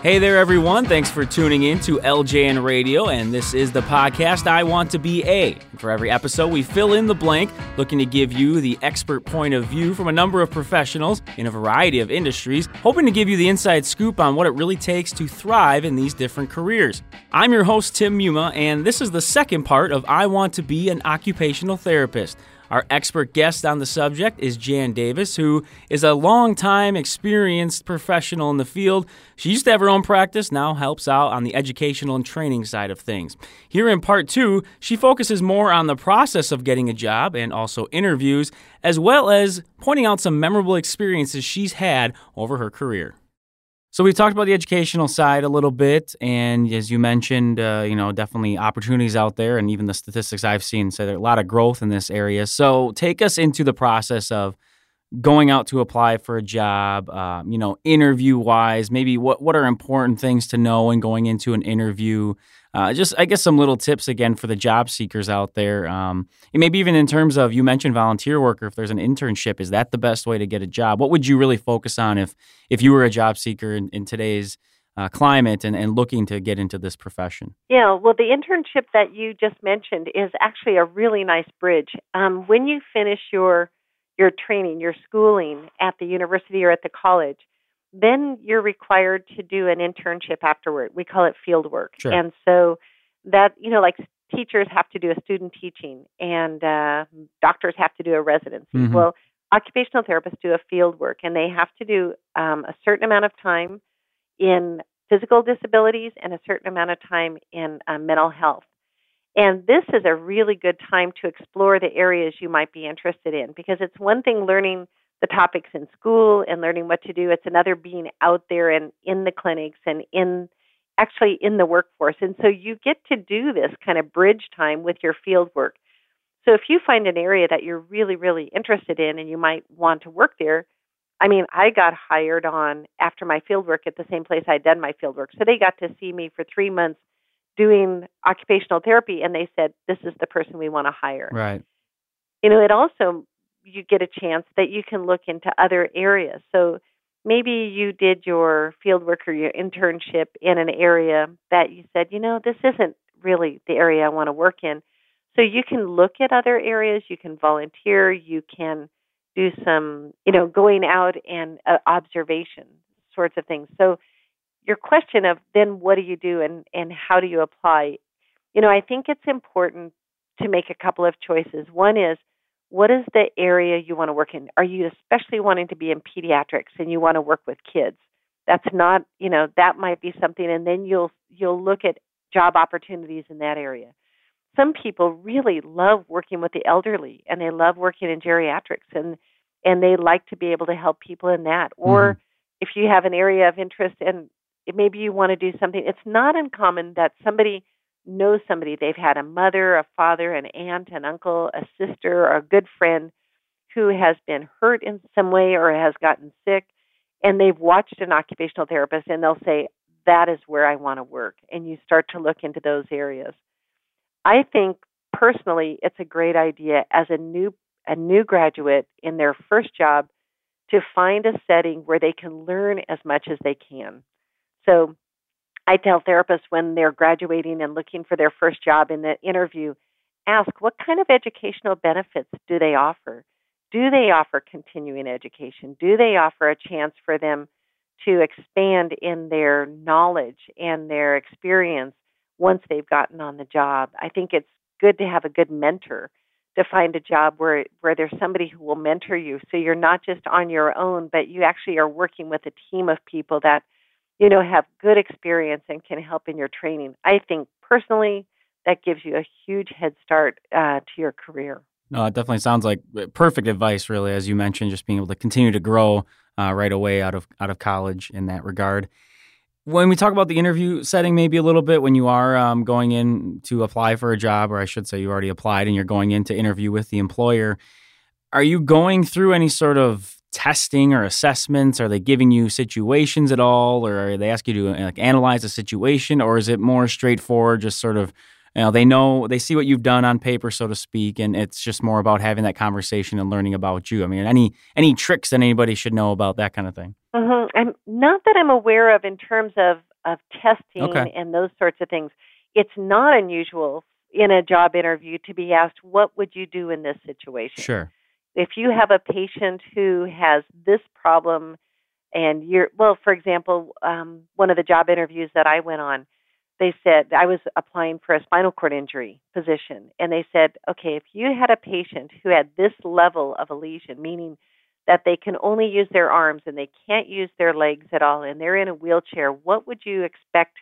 Hey there, everyone. Thanks for tuning in to LJN Radio, and this is the podcast I Want to Be A. For every episode, we fill in the blank, looking to give you the expert point of view from a number of professionals in a variety of industries, hoping to give you the inside scoop on what it really takes to thrive in these different careers. I'm your host, Tim Muma, and this is the second part of I Want to Be an Occupational Therapist. Our expert guest on the subject is Jan Davis, who is a long-time experienced professional in the field. She used to have her own practice, now helps out on the educational and training side of things. Here in part two, she focuses more on the process of getting a job and also interviews, as well as pointing out some memorable experiences she's had over her career. So we talked about the educational side a little bit, and as you mentioned, uh, you know, definitely opportunities out there, and even the statistics I've seen say there's a lot of growth in this area. So take us into the process of going out to apply for a job, uh, you know, interview wise, maybe what what are important things to know when going into an interview. Uh, just, I guess, some little tips again for the job seekers out there. Um, maybe even in terms of you mentioned volunteer worker. If there's an internship, is that the best way to get a job? What would you really focus on if if you were a job seeker in, in today's uh, climate and, and looking to get into this profession? Yeah, well, the internship that you just mentioned is actually a really nice bridge. Um, when you finish your your training, your schooling at the university or at the college, then you're required to do an internship afterward. We call it field work. Sure. And so that, you know, like teachers have to do a student teaching and uh, doctors have to do a residency. Mhm. Well, occupational therapists do a field work and they have to do um, a certain amount of time in physical disabilities and a certain amount of time in uh, mental health. And this is a really good time to explore the areas you might be interested in because it's one thing learning the topics in school and learning what to do. It's another being out there and in the clinics and in actually in the workforce. And so you get to do this kind of bridge time with your field work. So if you find an area that you're really, really interested in and you might want to work there, I mean, I got hired on after my field work at the same place I'd done my field work. So they got to see me for three months doing occupational therapy and they said, This is the person we want to hire Right. you know, it also you get a chance that you can look into other areas. So maybe you did your field work or your internship in an area that you said, you know, this isn't really the area I want to work in. So you can look at other areas, you can volunteer, you can do some, you know, going out and uh, observation sorts of things. So your question of then what do you do and and how do you apply? You know, I think it's important to make a couple of choices. One is what is the area you want to work in? Are you especially wanting to be in pediatrics and you want to work with kids? That's not, you know, that might be something and then you'll you'll look at job opportunities in that area. Some people really love working with the elderly and they love working in geriatrics and and they like to be able to help people in that. Or mm-hmm. if you have an area of interest and maybe you want to do something, it's not uncommon that somebody knows somebody. They've had a mother, a father, an aunt, an uncle, a sister, or a good friend who has been hurt in some way or has gotten sick, and they've watched an occupational therapist and they'll say, That is where I want to work. And you start to look into those areas. I think personally it's a great idea as a new a new graduate in their first job to find a setting where they can learn as much as they can. So I tell therapists when they're graduating and looking for their first job in the interview, ask what kind of educational benefits do they offer? Do they offer continuing education? Do they offer a chance for them to expand in their knowledge and their experience once they've gotten on the job? I think it's good to have a good mentor to find a job where where there's somebody who will mentor you so you're not just on your own but you actually are working with a team of people that you know have good experience and can help in your training i think personally that gives you a huge head start uh, to your career No, it definitely sounds like uh, perfect advice, really, as you mentioned, just being able to continue to grow uh, right away out of out of college in that regard. When we talk about the interview setting, maybe a little bit when you are um, going in to apply for a job, or I should say, you already applied and you're going in to interview with the employer, are you going through any sort of testing or assessments? Are they giving you situations at all, or are they asking you to like analyze a situation, or is it more straightforward, just sort of you know they know they see what you've done on paper so to speak and it's just more about having that conversation and learning about you i mean any any tricks that anybody should know about that kind of thing mm-hmm. i'm not that i'm aware of in terms of of testing okay. and those sorts of things it's not unusual in a job interview to be asked what would you do in this situation sure if you have a patient who has this problem and you're well for example um, one of the job interviews that i went on they said I was applying for a spinal cord injury position, and they said, okay, if you had a patient who had this level of a lesion, meaning that they can only use their arms and they can't use their legs at all, and they're in a wheelchair, what would you expect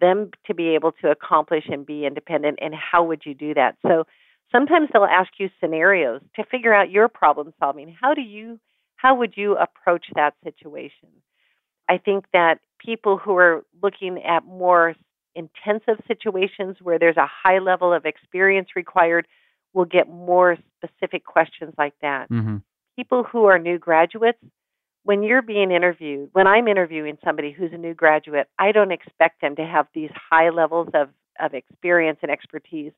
them to be able to accomplish and be independent, and how would you do that? So sometimes they'll ask you scenarios to figure out your problem solving. How do you, how would you approach that situation? I think that people who are looking at more intensive situations where there's a high level of experience required, we'll get more specific questions like that. Mm-hmm. People who are new graduates, when you're being interviewed, when I'm interviewing somebody who's a new graduate, I don't expect them to have these high levels of, of experience and expertise.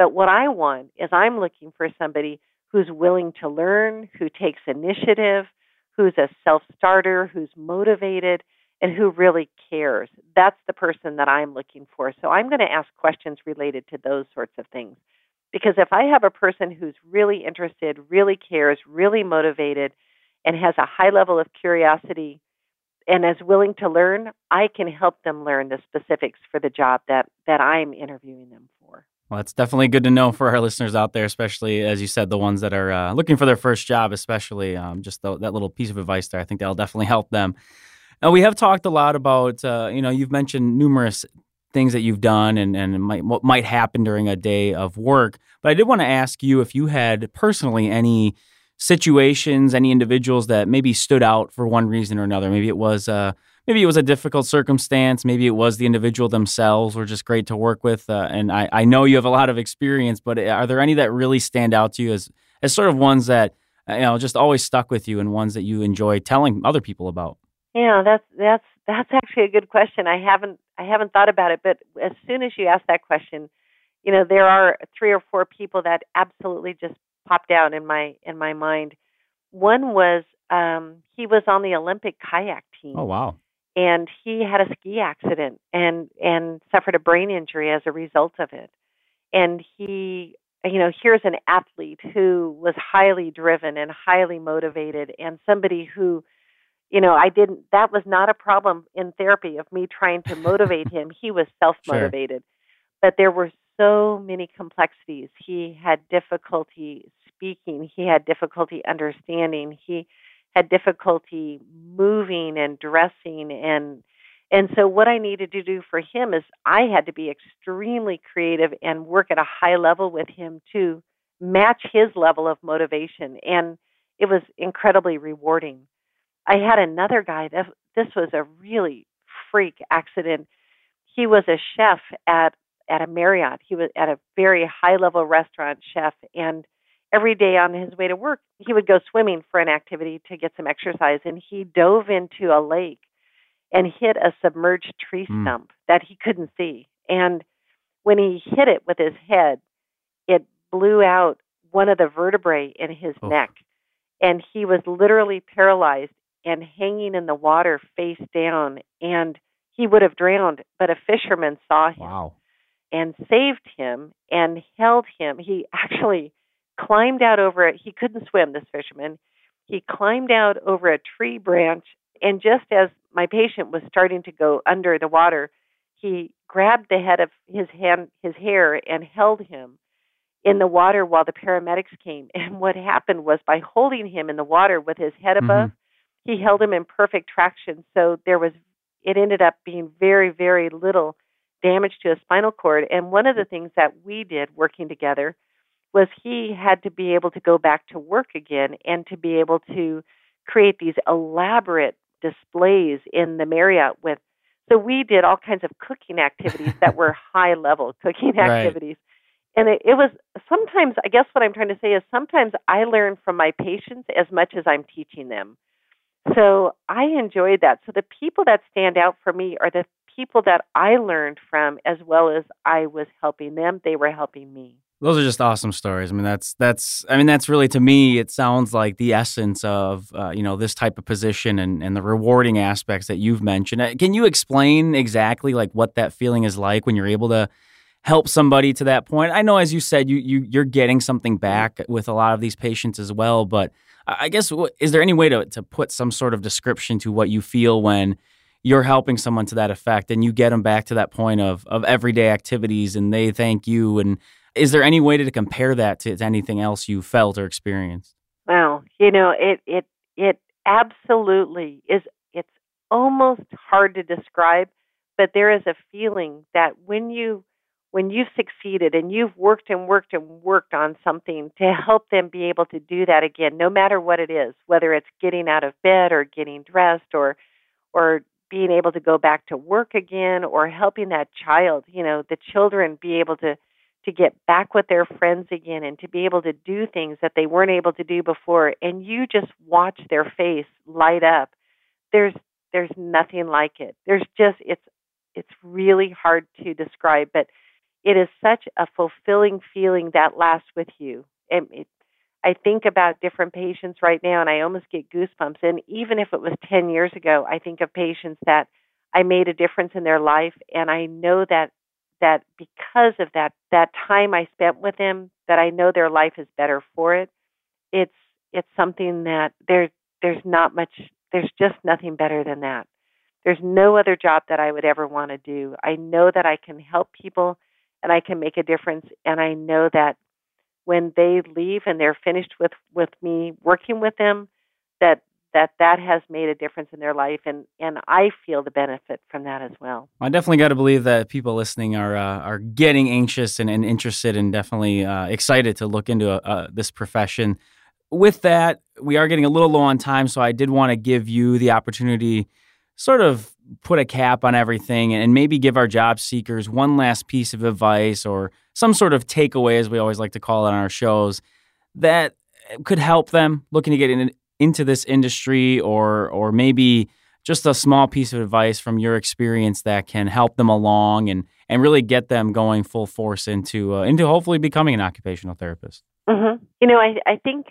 But what I want is I'm looking for somebody who's willing to learn, who takes initiative, who's a self starter, who's motivated, and who really cares. That's the person that I'm looking for. So I'm going to ask questions related to those sorts of things. Because if I have a person who's really interested, really cares, really motivated, and has a high level of curiosity and is willing to learn, I can help them learn the specifics for the job that, that I'm interviewing them for. Well, it's definitely good to know for our listeners out there, especially as you said, the ones that are uh, looking for their first job, especially um, just the, that little piece of advice there. I think that'll definitely help them. Now we have talked a lot about uh, you know you've mentioned numerous things that you've done and and might, what might happen during a day of work. But I did want to ask you if you had personally any situations, any individuals that maybe stood out for one reason or another. Maybe it was uh, maybe it was a difficult circumstance. Maybe it was the individual themselves were just great to work with. Uh, and I, I know you have a lot of experience, but are there any that really stand out to you as as sort of ones that uh, you know just always stuck with you and ones that you enjoy telling other people about? Yeah, that's that's that's actually a good question. I haven't I haven't thought about it, but as soon as you ask that question, you know, there are three or four people that absolutely just popped out in my in my mind. One was um he was on the Olympic kayak team. Oh wow. And he had a ski accident and and suffered a brain injury as a result of it. And he you know, here's an athlete who was highly driven and highly motivated and somebody who you know, I didn't, that was not a problem in therapy of me trying to motivate him. He was self motivated. Sure. But there were so many complexities. He had difficulty speaking, he had difficulty understanding, he had difficulty moving and dressing and and so what I needed to do for him is I had to be extremely creative and work at a high level with him to match his level of motivation and it was incredibly rewarding. I had another guy that this was a really freak accident. He was a chef at at a Marriott. He was at a very high level restaurant chef and every day on his way to work, he would go swimming for an activity to get some exercise and he dove into a lake and hit a submerged tree mm. stump that he couldn't see. And when he hit it with his head, it blew out one of the vertebrae in his oh. neck and he was literally paralyzed and hanging in the water face down and he would have drowned but a fisherman saw him wow. and saved him and held him he actually climbed out over it he couldn't swim this fisherman he climbed out over a tree branch and just as my patient was starting to go under the water he grabbed the head of his hand his hair and held him in the water while the paramedics came and what happened was by holding him in the water with his head above mm-hmm he held him in perfect traction. So there was, it ended up being very, very little damage to his spinal cord. And one of the things that we did working together was he had to be able to go back to work again and to be able to create these elaborate displays in the Marriott with. So we did all kinds of cooking activities that were high level cooking activities. Right. And it, it was sometimes, I guess what I'm trying to say is sometimes I learn from my patients as much as I'm teaching them. So I enjoyed that. So the people that stand out for me are the people that I learned from as well as I was helping them, they were helping me. Those are just awesome stories. I mean, that's that's. I mean, that's really to me. It sounds like the essence of uh, you know this type of position and and the rewarding aspects that you've mentioned. Uh, can you explain exactly like what that feeling is like when you're able to help somebody to that point? I know, as you said, you you you're getting something back with a lot of these patients as well. But I guess is there any way to to put some sort of description to what you feel when you're helping someone to that effect and you get them back to that point of of everyday activities and they thank you and is there any way to compare that to, anything else you felt or experienced? Well, you know, it it it absolutely is. It's almost hard to describe, but there is a feeling that when you when you've succeeded and you've worked and worked and worked on something to help them be able to do that again, no matter what it is, whether it's getting out of bed or getting dressed or or being able to go back to work again or helping that child, you know, the children be able to to get back with their friends again and to be able to do things that they weren't able to do before. And you just watch their face light up. There's there's nothing like it. There's just it's it's really hard to describe but it is such a fulfilling feeling that lasts with you. And it, I think about different patients right now and I almost get goosebumps. And even if it was 10 years ago I think of patients that I made a difference in their life and I know that that because of that that time I spent with them, that I know their life is better for it. It's it's something that there's there's not much there's just nothing better than that. There's no other job that I would ever want to do. I know that I can help people and I can make a difference and I know that when they leave and they're finished with with me working with them that that that has made a difference in their life and and I feel the benefit from that as well. I definitely got to believe that people listening are uh, are getting anxious and, and interested and definitely uh, excited to look into uh, this profession. With that, we are getting a little low on time, so I did want to give you the opportunity sort of put a cap on everything and maybe give our job seekers one last piece of advice or some sort of takeaway as we always like to call it on our shows that could help them looking to get in, into this industry or or maybe just a small piece of advice from your experience that can help them along and and really get them going full force into uh, into hopefully becoming an occupational therapist. Mm-hmm. You know, I I think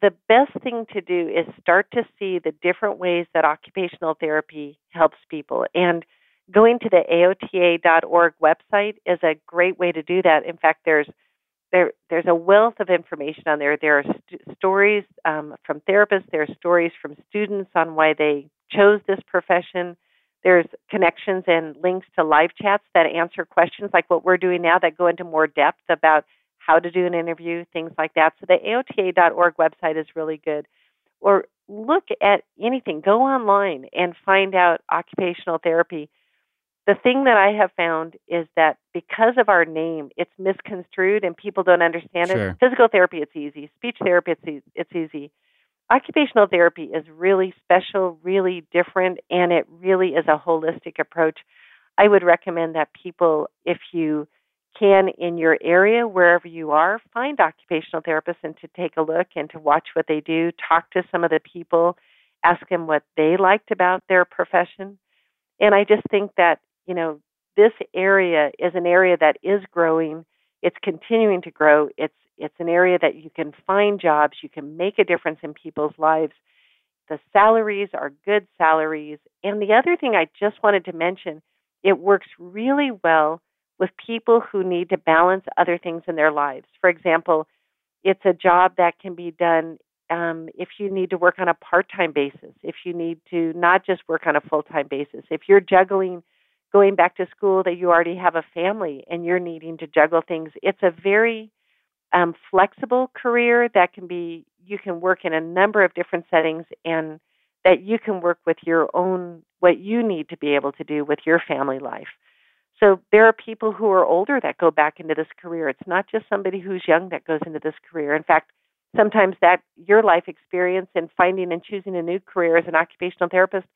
the best thing to do is start to see the different ways that occupational therapy helps people and going to the aota.org website is a great way to do that. In fact, there's there there's a wealth of information on there. There are st- stories um, from therapists. There are stories from students on why they chose this profession. There's connections and links to live chats that answer questions like what we're doing now that go into more depth about how to do an interview, things like that. So the AOTA.org website is really good. Or look at anything. Go online and find out occupational therapy the thing that I have found is that because of our name, it's misconstrued and people don't understand sure. it. Physical therapy, it's easy. Speech therapy, it's, it's easy. Occupational therapy is really special, really different, and it really is a holistic approach. I would recommend that people, if you can in your area, wherever you are, find occupational therapists and to take a look and to watch what they do, talk to some of the people, ask them what they liked about their profession. And I just think that you know, this area is an area that is growing. It's continuing to grow. It's it's an area that you can find jobs, you can make a difference in people's lives. The salaries are good salaries. And the other thing I just wanted to mention, it works really well with people who need to balance other things in their lives. For example, it's a job that can be done um, if you need to work on a part time basis, if you need to not just work on a full time basis, if you're juggling going back to school that you already have a family and you're needing to juggle things. It's a very um, flexible career that can be, you can work in a number of different settings and that you can work with your own, what you need to be able to do with your family life. So there are people who are older that go back into this career. It's not just somebody who's young that goes into this career. In fact, sometimes that your life experience in finding and choosing a new career as an occupational therapist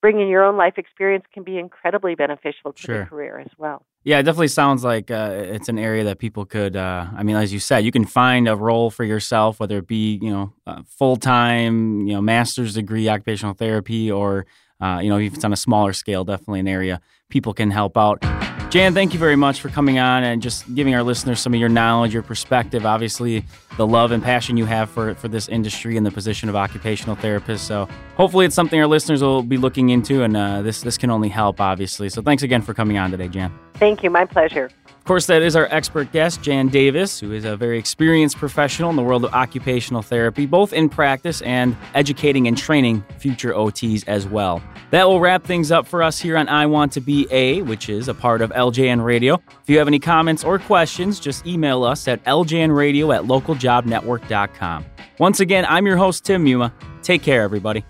bringing your own life experience can be incredibly beneficial to sure. the career as well. Yeah, it definitely sounds like uh, it's an area that people could. Uh, I mean, as you said, you can find a role for yourself, whether it be you know full time, you know, master's degree occupational therapy, or uh, you know, if it's on a smaller scale, definitely an area people can help out. Jan, thank you very much for coming on and just giving our listeners some of your knowledge, your perspective, obviously the love and passion you have for, for this industry and the position of occupational therapist. So hopefully it's something our listeners will be looking into, and uh, this this can only help, obviously. So thanks again for coming on today, Jan. Thank you. My pleasure. Of course, that is our expert guest, Jan Davis, who is a very experienced professional in the world of occupational therapy, both in practice and educating and training future OTs as well. That will wrap things up for us here on I Want to Be A, which is a part of LJN Radio. If you have any comments or questions, just email us at ljnradio at localjobnetwork.com. Once again, I'm your host, Tim Muma. Take care, everybody.